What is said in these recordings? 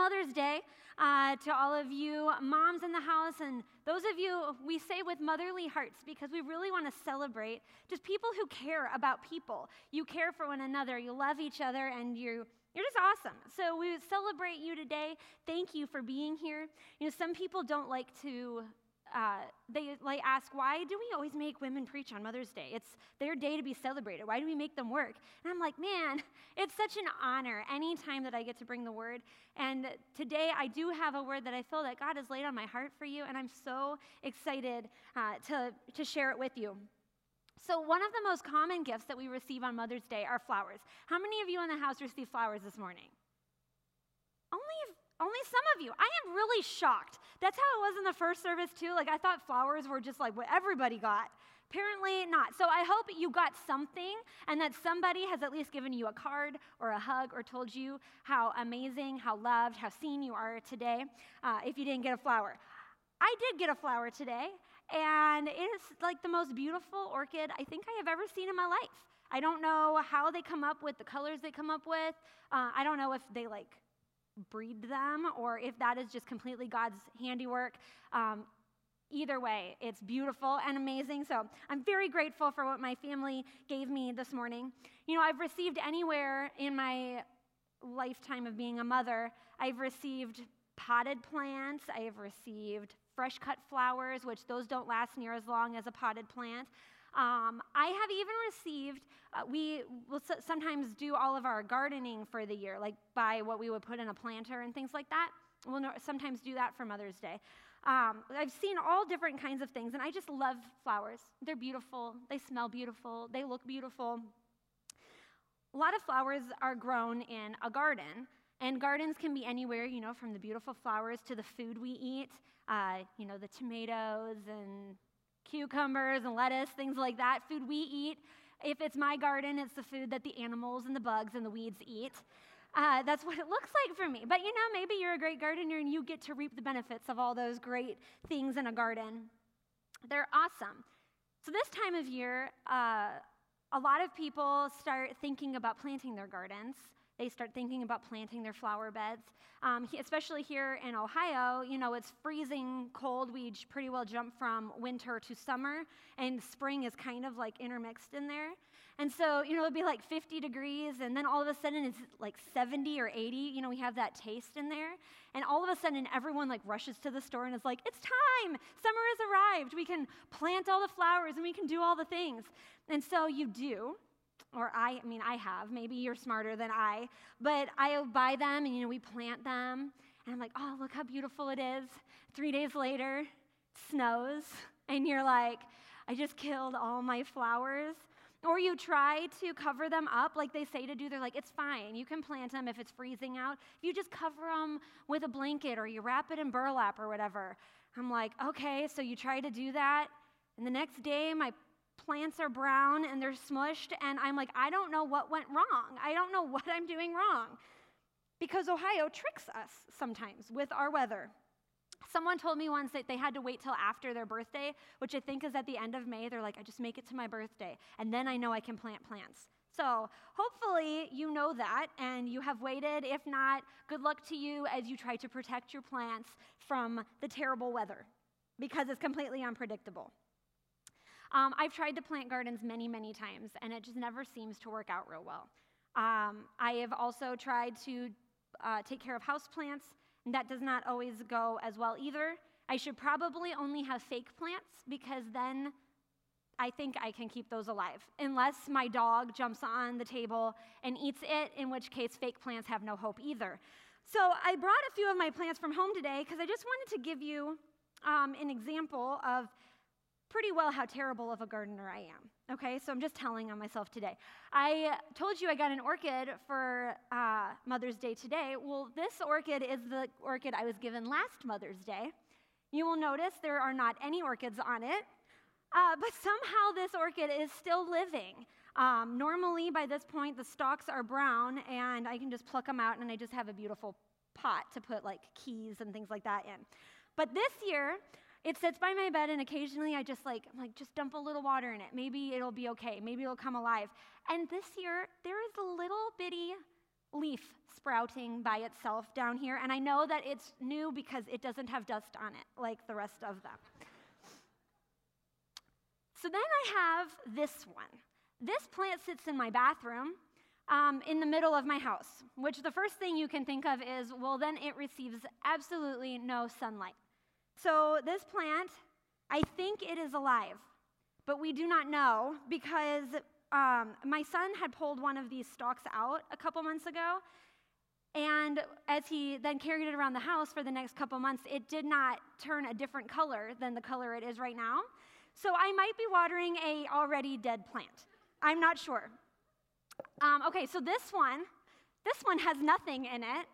Mother's Day uh, to all of you moms in the house and those of you we say with motherly hearts because we really want to celebrate just people who care about people. You care for one another, you love each other, and you you're just awesome. So we celebrate you today. Thank you for being here. You know, some people don't like to uh, they like ask, why do we always make women preach on Mother's Day? It's their day to be celebrated. Why do we make them work? And I'm like, man, it's such an honor anytime that I get to bring the word. And today I do have a word that I feel that God has laid on my heart for you, and I'm so excited uh, to, to share it with you. So, one of the most common gifts that we receive on Mother's Day are flowers. How many of you in the house received flowers this morning? Only only some of you. I am really shocked. That's how it was in the first service, too. Like, I thought flowers were just like what everybody got. Apparently not. So I hope you got something and that somebody has at least given you a card or a hug or told you how amazing, how loved, how seen you are today uh, if you didn't get a flower. I did get a flower today, and it is like the most beautiful orchid I think I have ever seen in my life. I don't know how they come up with the colors they come up with. Uh, I don't know if they like breed them or if that is just completely God's handiwork. Um, either way, it's beautiful and amazing. So I'm very grateful for what my family gave me this morning. You know, I've received anywhere in my lifetime of being a mother, I've received potted plants, I have received fresh cut flowers, which those don't last near as long as a potted plant. Um, I have even received, uh, we will sometimes do all of our gardening for the year, like buy what we would put in a planter and things like that. We'll no, sometimes do that for Mother's Day. Um, I've seen all different kinds of things, and I just love flowers. They're beautiful, they smell beautiful, they look beautiful. A lot of flowers are grown in a garden, and gardens can be anywhere, you know, from the beautiful flowers to the food we eat, uh, you know, the tomatoes and cucumbers and lettuce, things like that, food we eat. If it's my garden, it's the food that the animals and the bugs and the weeds eat. Uh, that's what it looks like for me. But you know, maybe you're a great gardener and you get to reap the benefits of all those great things in a garden. They're awesome. So, this time of year, uh, a lot of people start thinking about planting their gardens they start thinking about planting their flower beds. Um, especially here in Ohio, you know, it's freezing cold. We pretty well jump from winter to summer, and spring is kind of like intermixed in there. And so, you know, it'll be like 50 degrees, and then all of a sudden it's like 70 or 80. You know, we have that taste in there. And all of a sudden, everyone like rushes to the store and is like, it's time! Summer has arrived. We can plant all the flowers and we can do all the things. And so you do or I, I mean, I have. Maybe you're smarter than I, but I buy them and, you know, we plant them. And I'm like, oh, look how beautiful it is. Three days later, snows. And you're like, I just killed all my flowers. Or you try to cover them up like they say to do. They're like, it's fine. You can plant them if it's freezing out. You just cover them with a blanket or you wrap it in burlap or whatever. I'm like, okay, so you try to do that. And the next day, my plants are brown and they're smushed, and I'm like, I don't know what went wrong. I don't know what I'm doing wrong. Because Ohio tricks us sometimes with our weather. Someone told me once that they had to wait till after their birthday, which I think is at the end of May. They're like, I just make it to my birthday, and then I know I can plant plants. So, hopefully, you know that and you have waited. If not, good luck to you as you try to protect your plants from the terrible weather because it's completely unpredictable. Um, I've tried to plant gardens many, many times, and it just never seems to work out real well. Um, I have also tried to uh, take care of houseplants, and that does not always go as well either. I should probably only have fake plants because then I think I can keep those alive, unless my dog jumps on the table and eats it, in which case fake plants have no hope either. So I brought a few of my plants from home today because I just wanted to give you um, an example of pretty well how terrible of a gardener I am. Okay, so I'm just telling on myself today. I told you I got an orchid for uh, Mother's Day today. Well, this orchid is the orchid I was given last Mother's Day. You will notice there are not any orchids on it, uh, but somehow this orchid is still living. Um, normally, by this point, the stalks are brown, and I can just pluck them out, and I just have a beautiful pot to put like keys and things like that in. But this year, it sits by my bed, and occasionally I just like, I'm like, just dump a little water in it. Maybe it'll be okay. Maybe it'll come alive. And this year, there is a little bitty leaf sprouting by itself down here, and I know that it's new because it doesn't have dust on it like the rest of them. So then I have this one. This plant sits in my bathroom um, in the middle of my house, which the first thing you can think of is, well, then it receives absolutely no sunlight. So this plant, I think it is alive, but we do not know because um, my son had pulled one of these stalks out a couple months ago. And as he then carried it around the house for the next couple months, it did not turn a different color than the color it is right now. So I might be watering a already dead plant. I'm not sure. Um, okay, so this one, this one has nothing in it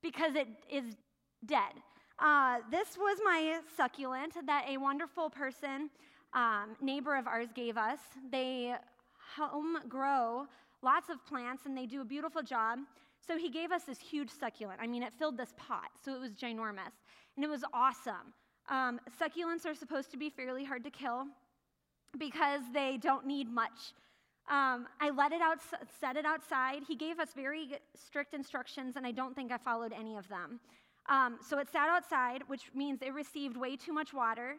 because it is dead. Uh, this was my succulent that a wonderful person, um, neighbor of ours, gave us. They home grow lots of plants and they do a beautiful job. So he gave us this huge succulent. I mean, it filled this pot, so it was ginormous. And it was awesome. Um, succulents are supposed to be fairly hard to kill because they don't need much. Um, I let it out, set it outside. He gave us very strict instructions, and I don't think I followed any of them. Um, so it sat outside, which means it received way too much water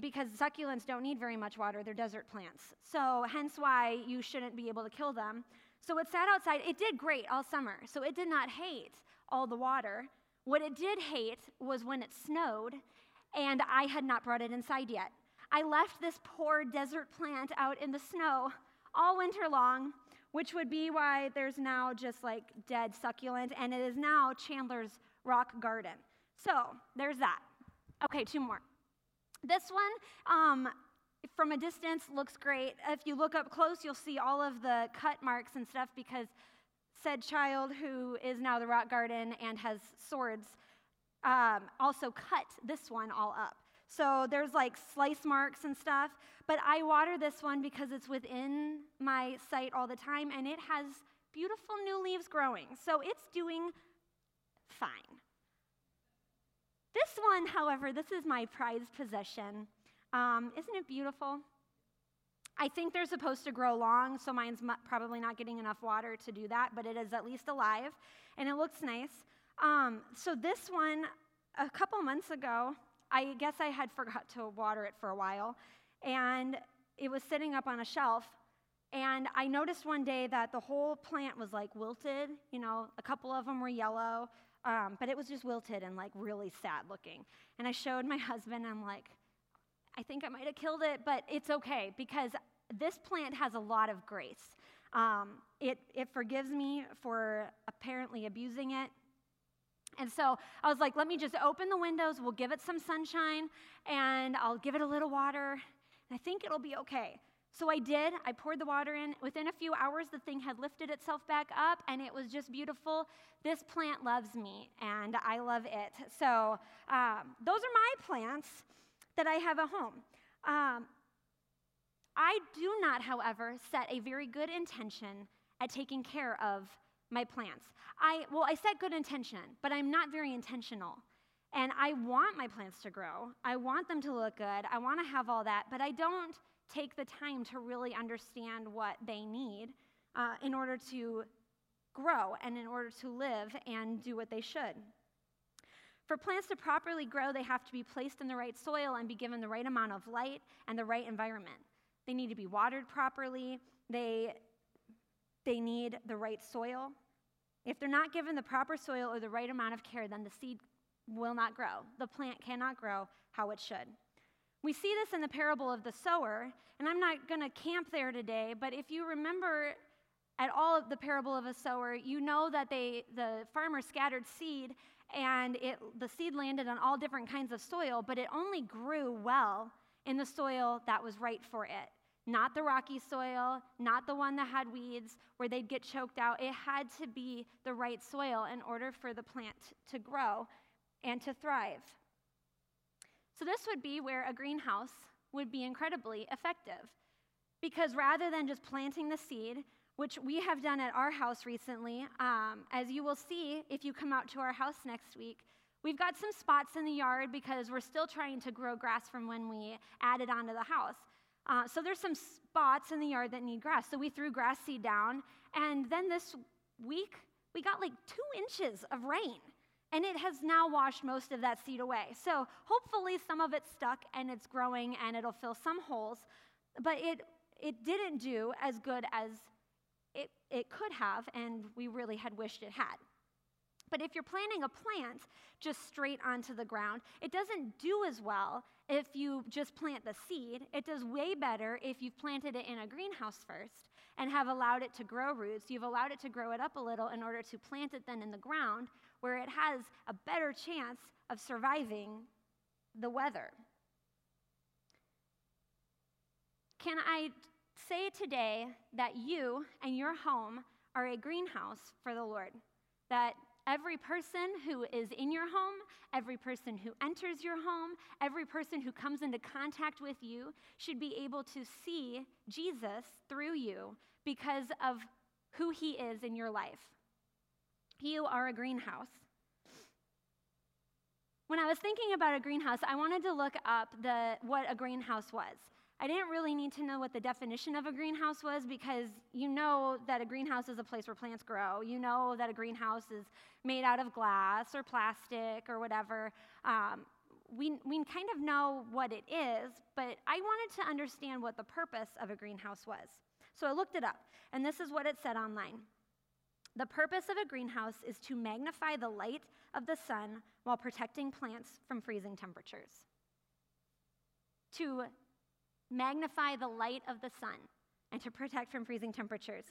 because succulents don't need very much water, they're desert plants. So, hence why you shouldn't be able to kill them. So, it sat outside. It did great all summer. So, it did not hate all the water. What it did hate was when it snowed and I had not brought it inside yet. I left this poor desert plant out in the snow all winter long, which would be why there's now just like dead succulent, and it is now Chandler's rock garden. So there's that. Okay, two more. This one, um, from a distance, looks great. If you look up close, you'll see all of the cut marks and stuff because said child, who is now the rock garden and has swords, um, also cut this one all up. So there's like slice marks and stuff. But I water this one because it's within my sight all the time and it has beautiful new leaves growing. So it's doing fine. This one, however, this is my prized possession. Um, isn't it beautiful? I think they're supposed to grow long, so mine's probably not getting enough water to do that, but it is at least alive and it looks nice. Um, so, this one, a couple months ago, I guess I had forgot to water it for a while, and it was sitting up on a shelf. And I noticed one day that the whole plant was like wilted. You know, a couple of them were yellow, um, but it was just wilted and like really sad looking. And I showed my husband, I'm like, I think I might have killed it, but it's okay because this plant has a lot of grace. Um, it, it forgives me for apparently abusing it and so I was like, let me just open the windows, we'll give it some sunshine, and I'll give it a little water, and I think it'll be okay. So I did. I poured the water in. Within a few hours, the thing had lifted itself back up, and it was just beautiful. This plant loves me, and I love it. So um, those are my plants that I have at home. Um, I do not, however, set a very good intention at taking care of my plants. I, well, I set good intention, but I'm not very intentional. And I want my plants to grow. I want them to look good. I want to have all that, but I don't take the time to really understand what they need uh, in order to grow and in order to live and do what they should. For plants to properly grow, they have to be placed in the right soil and be given the right amount of light and the right environment. They need to be watered properly. They they need the right soil. If they're not given the proper soil or the right amount of care, then the seed will not grow. The plant cannot grow how it should. We see this in the parable of the sower, and I'm not going to camp there today, but if you remember at all the parable of a sower, you know that they, the farmer scattered seed and it, the seed landed on all different kinds of soil, but it only grew well in the soil that was right for it not the rocky soil, not the one that had weeds where they'd get choked out. It had to be the right soil in order for the plant to grow and to thrive. So, this would be where a greenhouse would be incredibly effective. Because rather than just planting the seed, which we have done at our house recently, um, as you will see if you come out to our house next week, we've got some spots in the yard because we're still trying to grow grass from when we added onto the house. Uh, so there's some spots in the yard that need grass. So we threw grass seed down. And then this week, we got like two inches of rain. And it has now washed most of that seed away. So hopefully some of it's stuck and it's growing and it'll fill some holes. But it, it didn't do as good as it, it could have, and we really had wished it had. But if you're planting a plant just straight onto the ground, it doesn't do as well if you just plant the seed. It does way better if you've planted it in a greenhouse first and have allowed it to grow roots. You've allowed it to grow it up a little in order to plant it then in the ground where it has a better chance of surviving the weather. Can I say today that you and your home are a greenhouse for the Lord? That Every person who is in your home, every person who enters your home, every person who comes into contact with you should be able to see Jesus through you because of who he is in your life. You are a greenhouse. When I was thinking about a greenhouse, I wanted to look up the, what a greenhouse was. I didn't really need to know what the definition of a greenhouse was because you know that a greenhouse is a place where plants grow. You know that a greenhouse is made out of glass or plastic or whatever. Um, we, we kind of know what it is, but I wanted to understand what the purpose of a greenhouse was. So I looked it up, and this is what it said online. The purpose of a greenhouse is to magnify the light of the sun while protecting plants from freezing temperatures. To magnify the light of the sun, and to protect from freezing temperatures.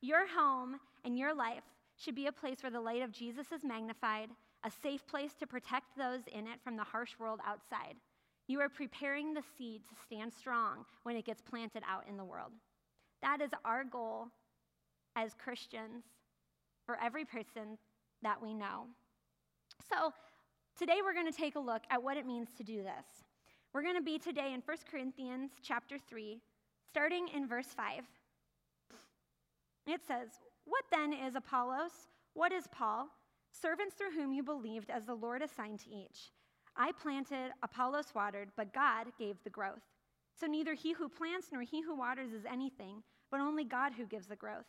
Your home and your life should be a place where the light of Jesus is magnified, a safe place to protect those in it from the harsh world outside. You are preparing the seed to stand strong when it gets planted out in the world. That is our goal as Christians for every person that we know. So, today we're going to take a look at what it means to do this. We're going to be today in 1 Corinthians chapter 3, starting in verse 5. It says, What then is Apollos? What is Paul? Servants through whom you believed as the Lord assigned to each. I planted, Apollos watered, but God gave the growth. So neither he who plants nor he who waters is anything, but only God who gives the growth.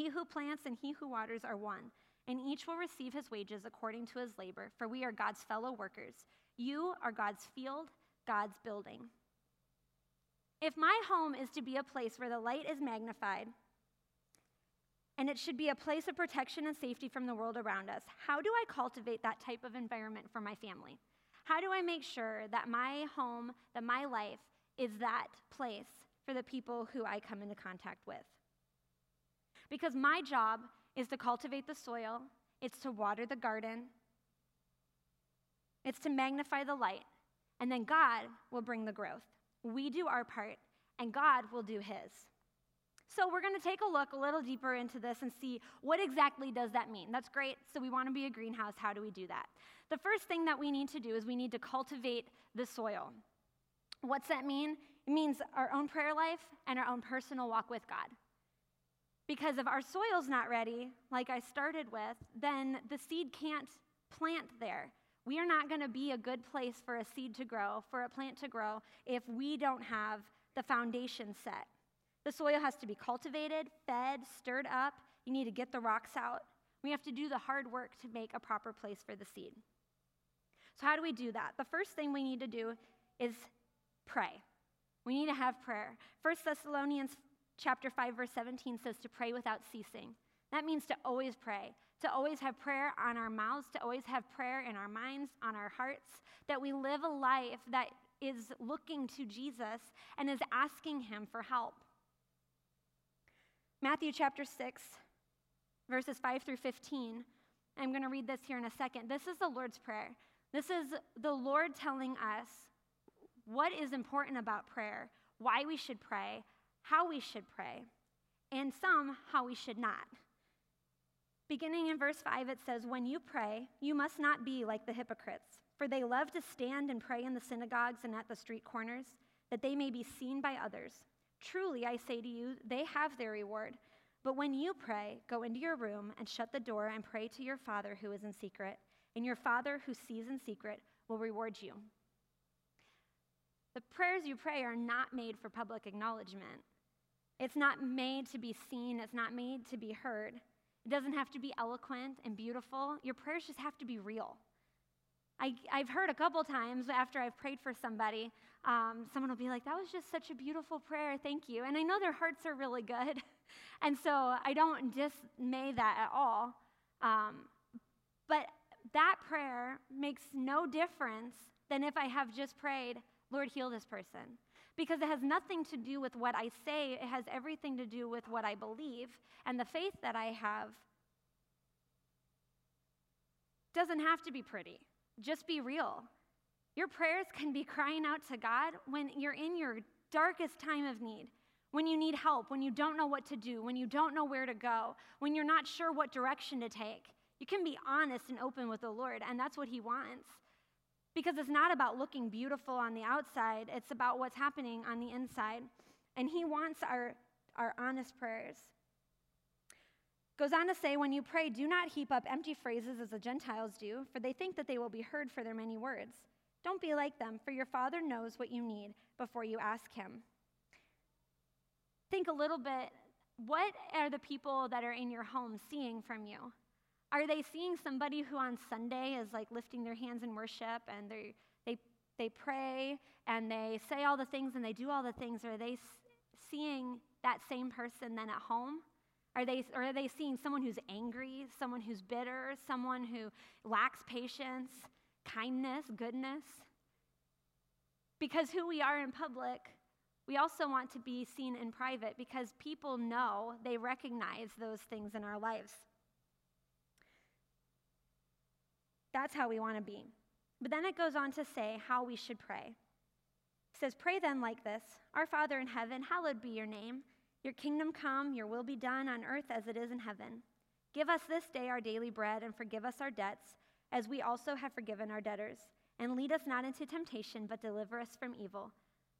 He who plants and he who waters are one, and each will receive his wages according to his labor, for we are God's fellow workers. You are God's field, God's building. If my home is to be a place where the light is magnified, and it should be a place of protection and safety from the world around us, how do I cultivate that type of environment for my family? How do I make sure that my home, that my life is that place for the people who I come into contact with? Because my job is to cultivate the soil, it's to water the garden, it's to magnify the light, and then God will bring the growth. We do our part, and God will do his. So we're going to take a look a little deeper into this and see what exactly does that mean. That's great. So we want to be a greenhouse. How do we do that? The first thing that we need to do is we need to cultivate the soil. What's that mean? It means our own prayer life and our own personal walk with God. Because if our soil's not ready, like I started with, then the seed can't plant there. We are not going to be a good place for a seed to grow, for a plant to grow, if we don't have the foundation set. The soil has to be cultivated, fed, stirred up. You need to get the rocks out. We have to do the hard work to make a proper place for the seed. So, how do we do that? The first thing we need to do is pray. We need to have prayer. 1 Thessalonians chapter 5 verse 17 says to pray without ceasing. That means to always pray, to always have prayer on our mouths, to always have prayer in our minds, on our hearts, that we live a life that is looking to Jesus and is asking him for help. Matthew chapter 6, verses 5 through 15. I'm going to read this here in a second. This is the Lord's Prayer. This is the Lord telling us what is important about prayer, why we should pray, how we should pray, and some how we should not. Beginning in verse 5, it says, When you pray, you must not be like the hypocrites, for they love to stand and pray in the synagogues and at the street corners, that they may be seen by others. Truly, I say to you, they have their reward. But when you pray, go into your room and shut the door and pray to your Father who is in secret, and your Father who sees in secret will reward you. The prayers you pray are not made for public acknowledgement. It's not made to be seen, it's not made to be heard. It doesn't have to be eloquent and beautiful. Your prayers just have to be real. I, have heard a couple times after I've prayed for somebody, um, someone will be like, That was just such a beautiful prayer, thank you. And I know their hearts are really good. and so I don't dismay that at all. Um, but that prayer makes no difference than if I have just prayed, Lord, heal this person. Because it has nothing to do with what I say, it has everything to do with what I believe and the faith that I have. Doesn't have to be pretty, just be real. Your prayers can be crying out to God when you're in your darkest time of need, when you need help, when you don't know what to do, when you don't know where to go, when you're not sure what direction to take. You can be honest and open with the Lord, and that's what He wants. Because it's not about looking beautiful on the outside, it's about what's happening on the inside. And He wants our, our honest prayers. Goes on to say, when you pray, do not heap up empty phrases as the Gentiles do, for they think that they will be heard for their many words. Don't be like them, for your Father knows what you need before you ask Him. Think a little bit what are the people that are in your home seeing from you? Are they seeing somebody who on Sunday is like lifting their hands in worship and they they they pray and they say all the things and they do all the things? Are they seeing that same person then at home? Are they, or are they seeing someone who's angry, someone who's bitter, someone who lacks patience, kindness, goodness? Because who we are in public, we also want to be seen in private because people know, they recognize those things in our lives. That's how we want to be. But then it goes on to say how we should pray. It says, Pray then like this Our Father in heaven, hallowed be your name. Your kingdom come, your will be done on earth as it is in heaven. Give us this day our daily bread and forgive us our debts, as we also have forgiven our debtors. And lead us not into temptation, but deliver us from evil.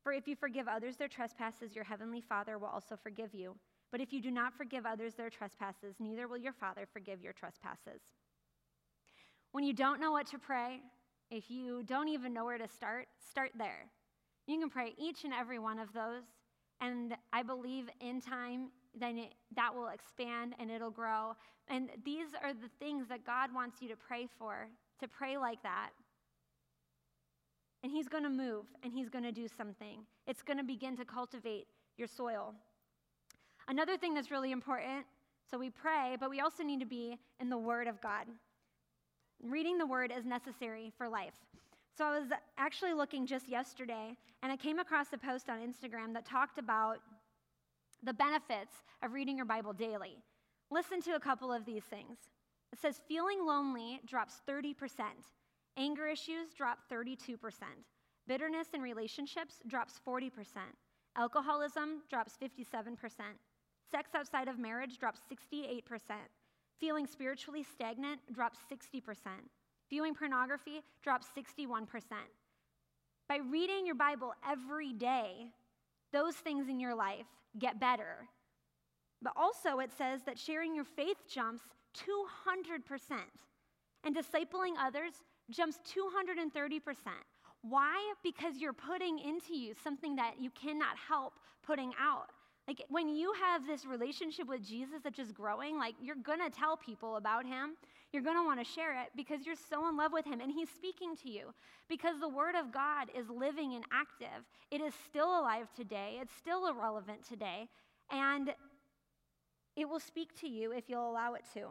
For if you forgive others their trespasses, your heavenly Father will also forgive you. But if you do not forgive others their trespasses, neither will your Father forgive your trespasses. When you don't know what to pray, if you don't even know where to start, start there. You can pray each and every one of those, and I believe in time, then it, that will expand and it'll grow. And these are the things that God wants you to pray for, to pray like that. And He's going to move and He's going to do something. It's going to begin to cultivate your soil. Another thing that's really important so we pray, but we also need to be in the Word of God. Reading the word is necessary for life. So I was actually looking just yesterday, and I came across a post on Instagram that talked about the benefits of reading your Bible daily. Listen to a couple of these things. It says feeling lonely drops 30%, anger issues drop 32%, bitterness in relationships drops 40%, alcoholism drops 57%, sex outside of marriage drops 68%. Feeling spiritually stagnant drops 60%. Viewing pornography drops 61%. By reading your Bible every day, those things in your life get better. But also, it says that sharing your faith jumps 200%, and discipling others jumps 230%. Why? Because you're putting into you something that you cannot help putting out. Like when you have this relationship with Jesus that's just growing, like you're gonna tell people about him. You're gonna wanna share it because you're so in love with him and he's speaking to you. Because the word of God is living and active. It is still alive today, it's still irrelevant today, and it will speak to you if you'll allow it to.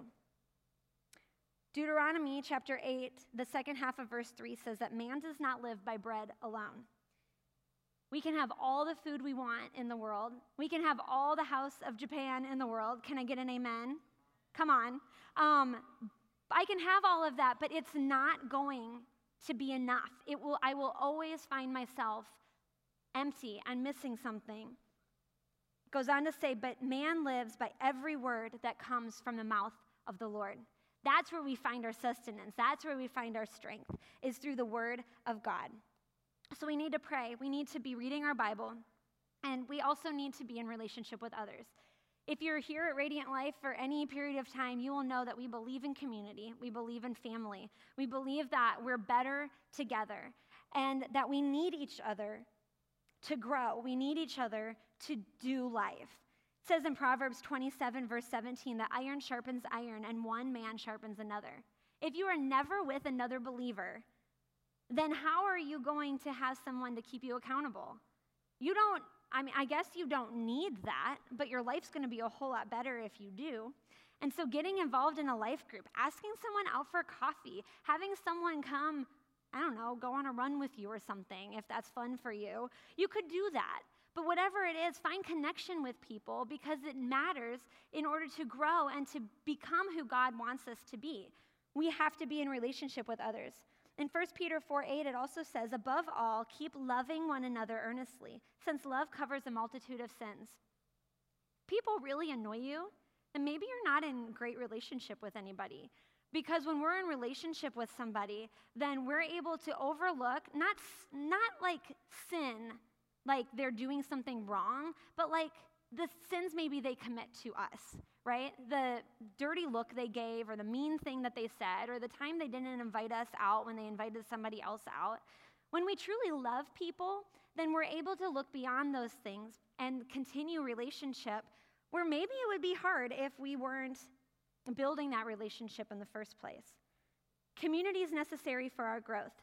Deuteronomy chapter 8, the second half of verse 3 says that man does not live by bread alone. We can have all the food we want in the world. We can have all the house of Japan in the world. Can I get an amen? Come on. Um, I can have all of that, but it's not going to be enough. It will, I will always find myself empty and missing something. It goes on to say, but man lives by every word that comes from the mouth of the Lord. That's where we find our sustenance. That's where we find our strength, is through the word of God. So we need to pray. We need to be reading our Bible. And we also need to be in relationship with others. If you're here at Radiant Life for any period of time, you will know that we believe in community, we believe in family, we believe that we're better together, and that we need each other to grow. We need each other to do life. It says in Proverbs 27, verse 17, that iron sharpens iron and one man sharpens another. If you are never with another believer, then how are you going to have someone to keep you accountable? You don't, I mean, I guess you don't need that, but your life's going to be a whole lot better if you do. And so, getting involved in a life group, asking someone out for coffee, having someone come, I don't know, go on a run with you or something, if that's fun for you, you could do that. But whatever it is, find connection with people because it matters in order to grow and to become who God wants us to be. We have to be in relationship with others. In 1 Peter 4 8, it also says, Above all, keep loving one another earnestly, since love covers a multitude of sins. People really annoy you, then maybe you're not in great relationship with anybody. Because when we're in relationship with somebody, then we're able to overlook not, not like sin, like they're doing something wrong, but like the sins maybe they commit to us, right? The dirty look they gave, or the mean thing that they said, or the time they didn't invite us out when they invited somebody else out. When we truly love people, then we're able to look beyond those things and continue relationship where maybe it would be hard if we weren't building that relationship in the first place. Community is necessary for our growth.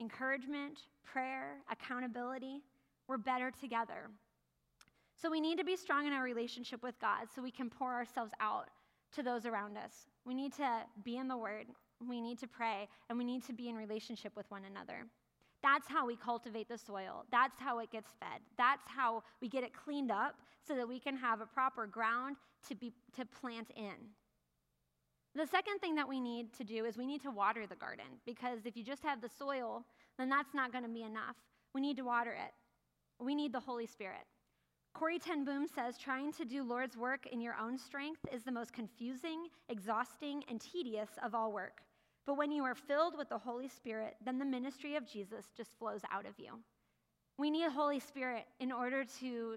Encouragement, prayer, accountability, we're better together. So we need to be strong in our relationship with God so we can pour ourselves out to those around us. We need to be in the Word, we need to pray, and we need to be in relationship with one another. That's how we cultivate the soil. That's how it gets fed. That's how we get it cleaned up so that we can have a proper ground to, be, to plant in. The second thing that we need to do is we need to water the garden because if you just have the soil, then that's not going to be enough. We need to water it. We need the Holy Spirit. Corrie ten Boom says trying to do Lord's work in your own strength is the most confusing, exhausting, and tedious of all work. But when you are filled with the Holy Spirit, then the ministry of Jesus just flows out of you. We need Holy Spirit in order to,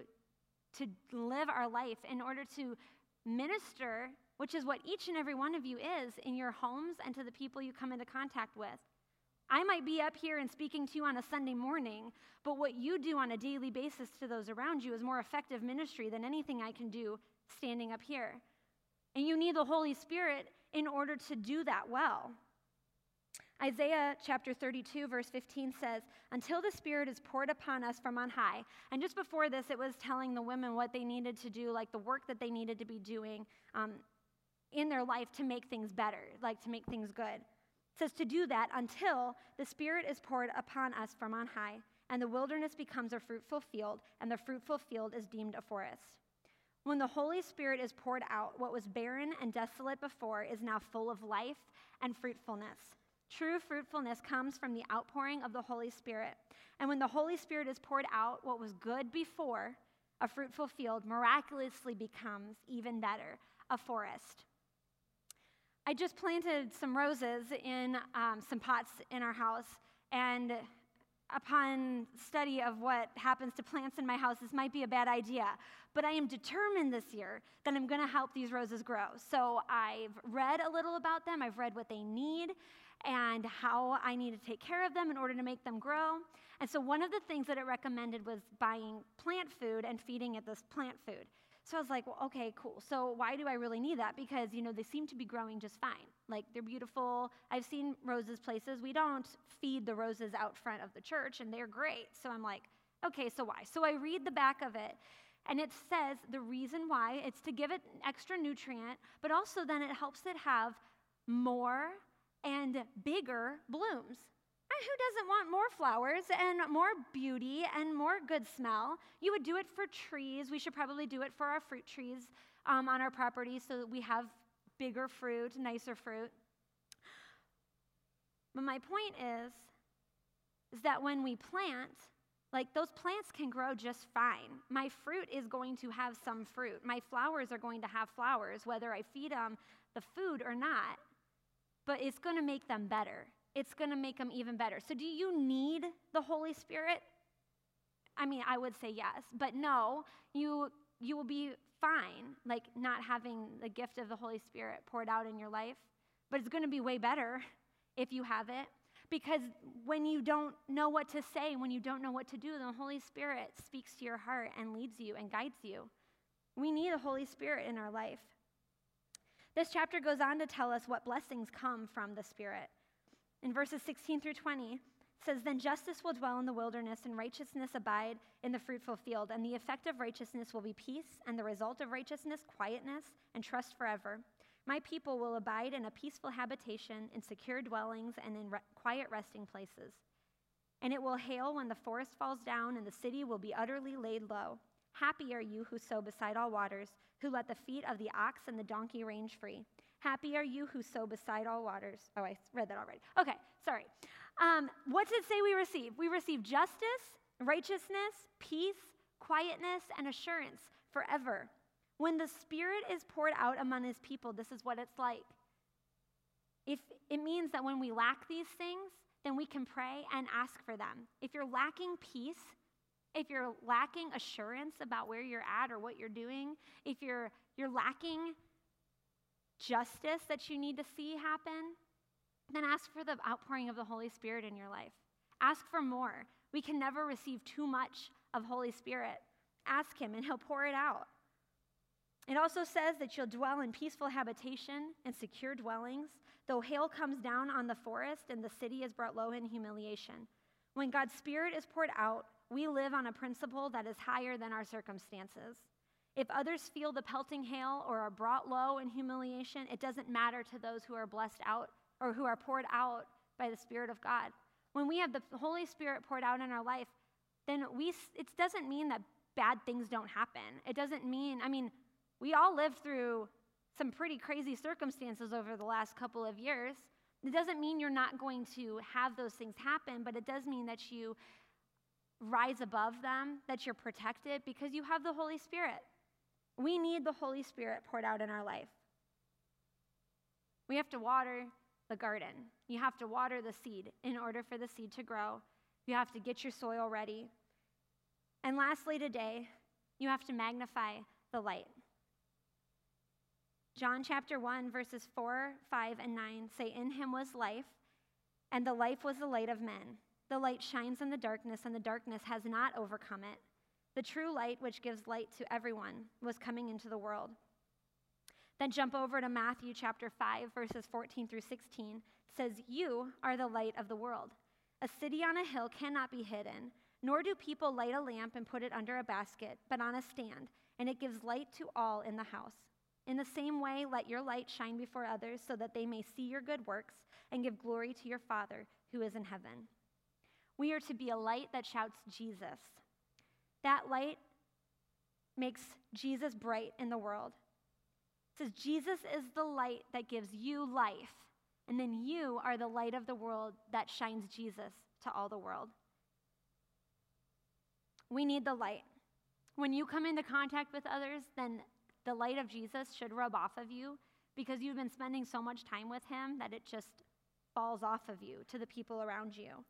to live our life, in order to minister, which is what each and every one of you is in your homes and to the people you come into contact with. I might be up here and speaking to you on a Sunday morning, but what you do on a daily basis to those around you is more effective ministry than anything I can do standing up here. And you need the Holy Spirit in order to do that well. Isaiah chapter 32, verse 15 says, Until the Spirit is poured upon us from on high. And just before this, it was telling the women what they needed to do, like the work that they needed to be doing um, in their life to make things better, like to make things good. It says to do that until the Spirit is poured upon us from on high, and the wilderness becomes a fruitful field, and the fruitful field is deemed a forest. When the Holy Spirit is poured out, what was barren and desolate before is now full of life and fruitfulness. True fruitfulness comes from the outpouring of the Holy Spirit. And when the Holy Spirit is poured out, what was good before, a fruitful field, miraculously becomes even better, a forest. I just planted some roses in um, some pots in our house, and upon study of what happens to plants in my house, this might be a bad idea. But I am determined this year that I'm going to help these roses grow. So I've read a little about them, I've read what they need, and how I need to take care of them in order to make them grow. And so one of the things that it recommended was buying plant food and feeding it this plant food. So I was like, well, okay, cool. So why do I really need that? Because, you know, they seem to be growing just fine. Like they're beautiful. I've seen roses places. We don't feed the roses out front of the church and they're great. So I'm like, okay, so why? So I read the back of it and it says the reason why it's to give it extra nutrient, but also then it helps it have more and bigger blooms. Who doesn't want more flowers and more beauty and more good smell? You would do it for trees. We should probably do it for our fruit trees um, on our property so that we have bigger fruit, nicer fruit. But my point is, is that when we plant, like those plants can grow just fine. My fruit is going to have some fruit. My flowers are going to have flowers, whether I feed them the food or not but it's going to make them better. It's going to make them even better. So, do you need the Holy Spirit? I mean, I would say yes, but no, you you will be fine like not having the gift of the Holy Spirit poured out in your life, but it's going to be way better if you have it because when you don't know what to say, when you don't know what to do, the Holy Spirit speaks to your heart and leads you and guides you. We need the Holy Spirit in our life. This chapter goes on to tell us what blessings come from the Spirit. In verses 16 through 20, says, Then justice will dwell in the wilderness, and righteousness abide in the fruitful field. And the effect of righteousness will be peace, and the result of righteousness, quietness, and trust forever. My people will abide in a peaceful habitation, in secure dwellings, and in re- quiet resting places. And it will hail when the forest falls down, and the city will be utterly laid low. Happy are you who sow beside all waters, who let the feet of the ox and the donkey range free. Happy are you who sow beside all waters. Oh, I read that already. Okay, sorry. Um, what does it say we receive? We receive justice, righteousness, peace, quietness, and assurance forever. When the Spirit is poured out among His people, this is what it's like. If it means that when we lack these things, then we can pray and ask for them. If you're lacking peace, if you're lacking assurance about where you're at or what you're doing, if you're you're lacking justice that you need to see happen, then ask for the outpouring of the Holy Spirit in your life. Ask for more. We can never receive too much of Holy Spirit. Ask Him, and He'll pour it out. It also says that you'll dwell in peaceful habitation and secure dwellings, though hail comes down on the forest and the city is brought low in humiliation. When God's Spirit is poured out, we live on a principle that is higher than our circumstances. If others feel the pelting hail or are brought low in humiliation, it doesn't matter to those who are blessed out or who are poured out by the Spirit of God. When we have the Holy Spirit poured out in our life, then we, it doesn't mean that bad things don't happen. It doesn't mean, I mean, we all lived through some pretty crazy circumstances over the last couple of years. It doesn't mean you're not going to have those things happen, but it does mean that you rise above them, that you're protected because you have the Holy Spirit. We need the Holy Spirit poured out in our life. We have to water the garden. You have to water the seed in order for the seed to grow. You have to get your soil ready. And lastly, today, you have to magnify the light. John chapter 1, verses 4, 5, and 9 say, In him was life, and the life was the light of men. The light shines in the darkness, and the darkness has not overcome it. The true light, which gives light to everyone, was coming into the world. Then jump over to Matthew chapter 5, verses 14 through 16. It says, You are the light of the world. A city on a hill cannot be hidden, nor do people light a lamp and put it under a basket, but on a stand, and it gives light to all in the house. In the same way, let your light shine before others, so that they may see your good works and give glory to your Father who is in heaven. We are to be a light that shouts Jesus. That light makes Jesus bright in the world. It says, Jesus is the light that gives you life, and then you are the light of the world that shines Jesus to all the world. We need the light. When you come into contact with others, then the light of Jesus should rub off of you because you've been spending so much time with him that it just falls off of you to the people around you.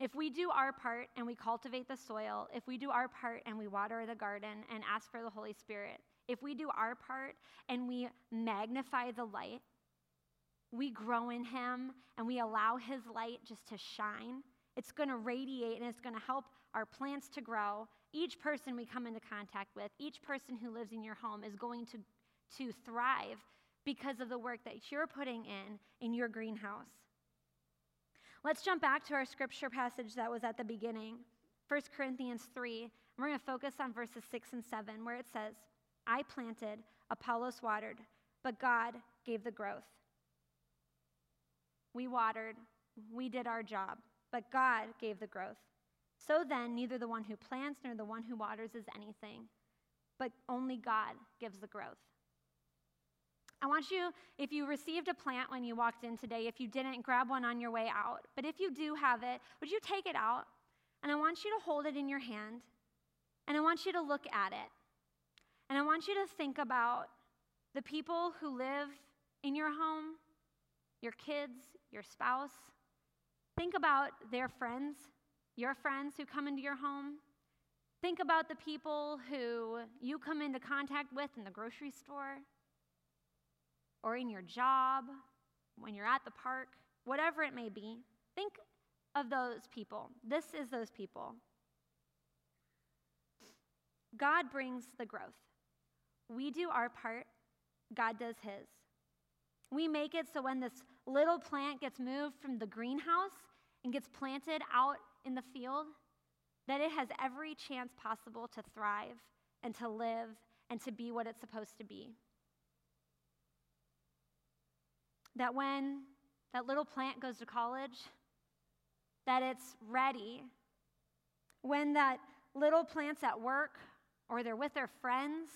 If we do our part and we cultivate the soil, if we do our part and we water the garden and ask for the Holy Spirit, if we do our part and we magnify the light, we grow in Him and we allow His light just to shine, it's going to radiate and it's going to help our plants to grow. Each person we come into contact with, each person who lives in your home is going to, to thrive because of the work that you're putting in in your greenhouse. Let's jump back to our scripture passage that was at the beginning, 1 Corinthians 3. And we're going to focus on verses 6 and 7, where it says, I planted, Apollos watered, but God gave the growth. We watered, we did our job, but God gave the growth. So then, neither the one who plants nor the one who waters is anything, but only God gives the growth. I want you, if you received a plant when you walked in today, if you didn't, grab one on your way out. But if you do have it, would you take it out? And I want you to hold it in your hand. And I want you to look at it. And I want you to think about the people who live in your home, your kids, your spouse. Think about their friends, your friends who come into your home. Think about the people who you come into contact with in the grocery store or in your job, when you're at the park, whatever it may be, think of those people. This is those people. God brings the growth. We do our part, God does his. We make it so when this little plant gets moved from the greenhouse and gets planted out in the field, that it has every chance possible to thrive and to live and to be what it's supposed to be. That when that little plant goes to college, that it's ready. When that little plant's at work or they're with their friends,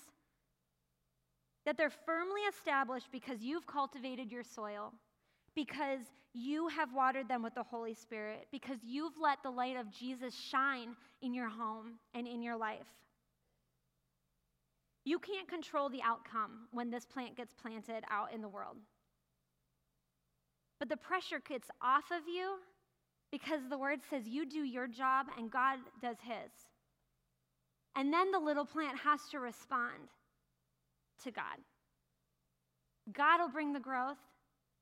that they're firmly established because you've cultivated your soil, because you have watered them with the Holy Spirit, because you've let the light of Jesus shine in your home and in your life. You can't control the outcome when this plant gets planted out in the world. But the pressure gets off of you because the word says you do your job and God does his. And then the little plant has to respond to God. God will bring the growth.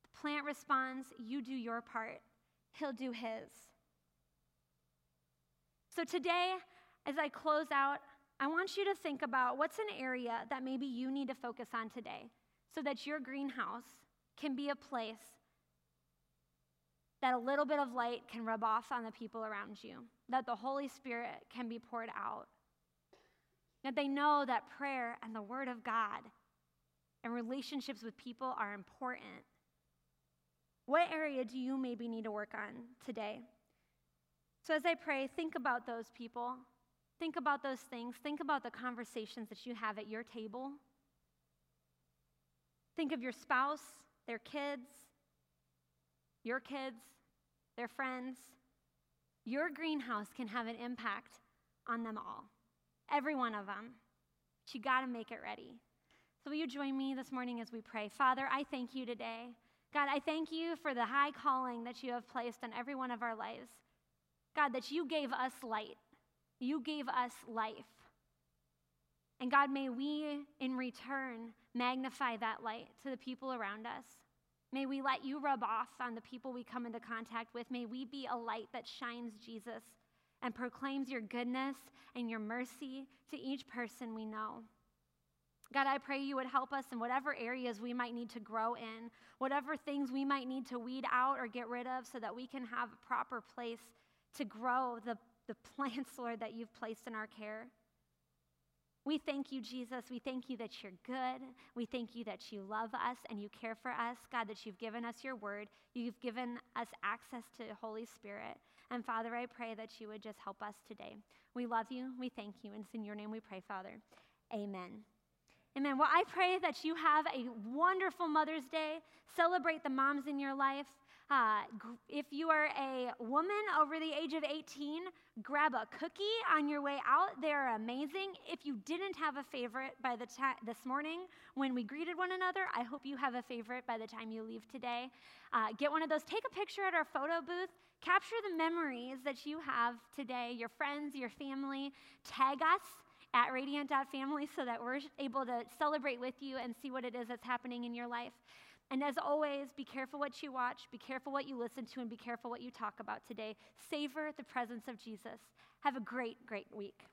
The plant responds. You do your part. He'll do his. So today, as I close out, I want you to think about what's an area that maybe you need to focus on today so that your greenhouse can be a place that a little bit of light can rub off on the people around you, that the Holy Spirit can be poured out, that they know that prayer and the Word of God and relationships with people are important. What area do you maybe need to work on today? So, as I pray, think about those people. Think about those things. Think about the conversations that you have at your table. Think of your spouse, their kids, your kids, their friends. Your greenhouse can have an impact on them all, every one of them. But you got to make it ready. So, will you join me this morning as we pray? Father, I thank you today. God, I thank you for the high calling that you have placed on every one of our lives. God, that you gave us light, you gave us life. And God, may we in return magnify that light to the people around us. May we let you rub off on the people we come into contact with. May we be a light that shines Jesus and proclaims your goodness and your mercy to each person we know. God, I pray you would help us in whatever areas we might need to grow in, whatever things we might need to weed out or get rid of so that we can have a proper place to grow the, the plants, Lord, that you've placed in our care. We thank you, Jesus. We thank you that you're good. We thank you that you love us and you care for us. God, that you've given us your word. You've given us access to the Holy Spirit. And Father, I pray that you would just help us today. We love you. We thank you. And it's in your name we pray, Father. Amen. Amen. Well, I pray that you have a wonderful Mother's Day. Celebrate the moms in your life. Uh, if you are a woman over the age of 18, grab a cookie on your way out. They're amazing. If you didn't have a favorite by the time this morning when we greeted one another, I hope you have a favorite by the time you leave today. Uh, get one of those. Take a picture at our photo booth. Capture the memories that you have today, your friends, your family. Tag us at radiant.family so that we're able to celebrate with you and see what it is that's happening in your life. And as always, be careful what you watch, be careful what you listen to, and be careful what you talk about today. Savor the presence of Jesus. Have a great, great week.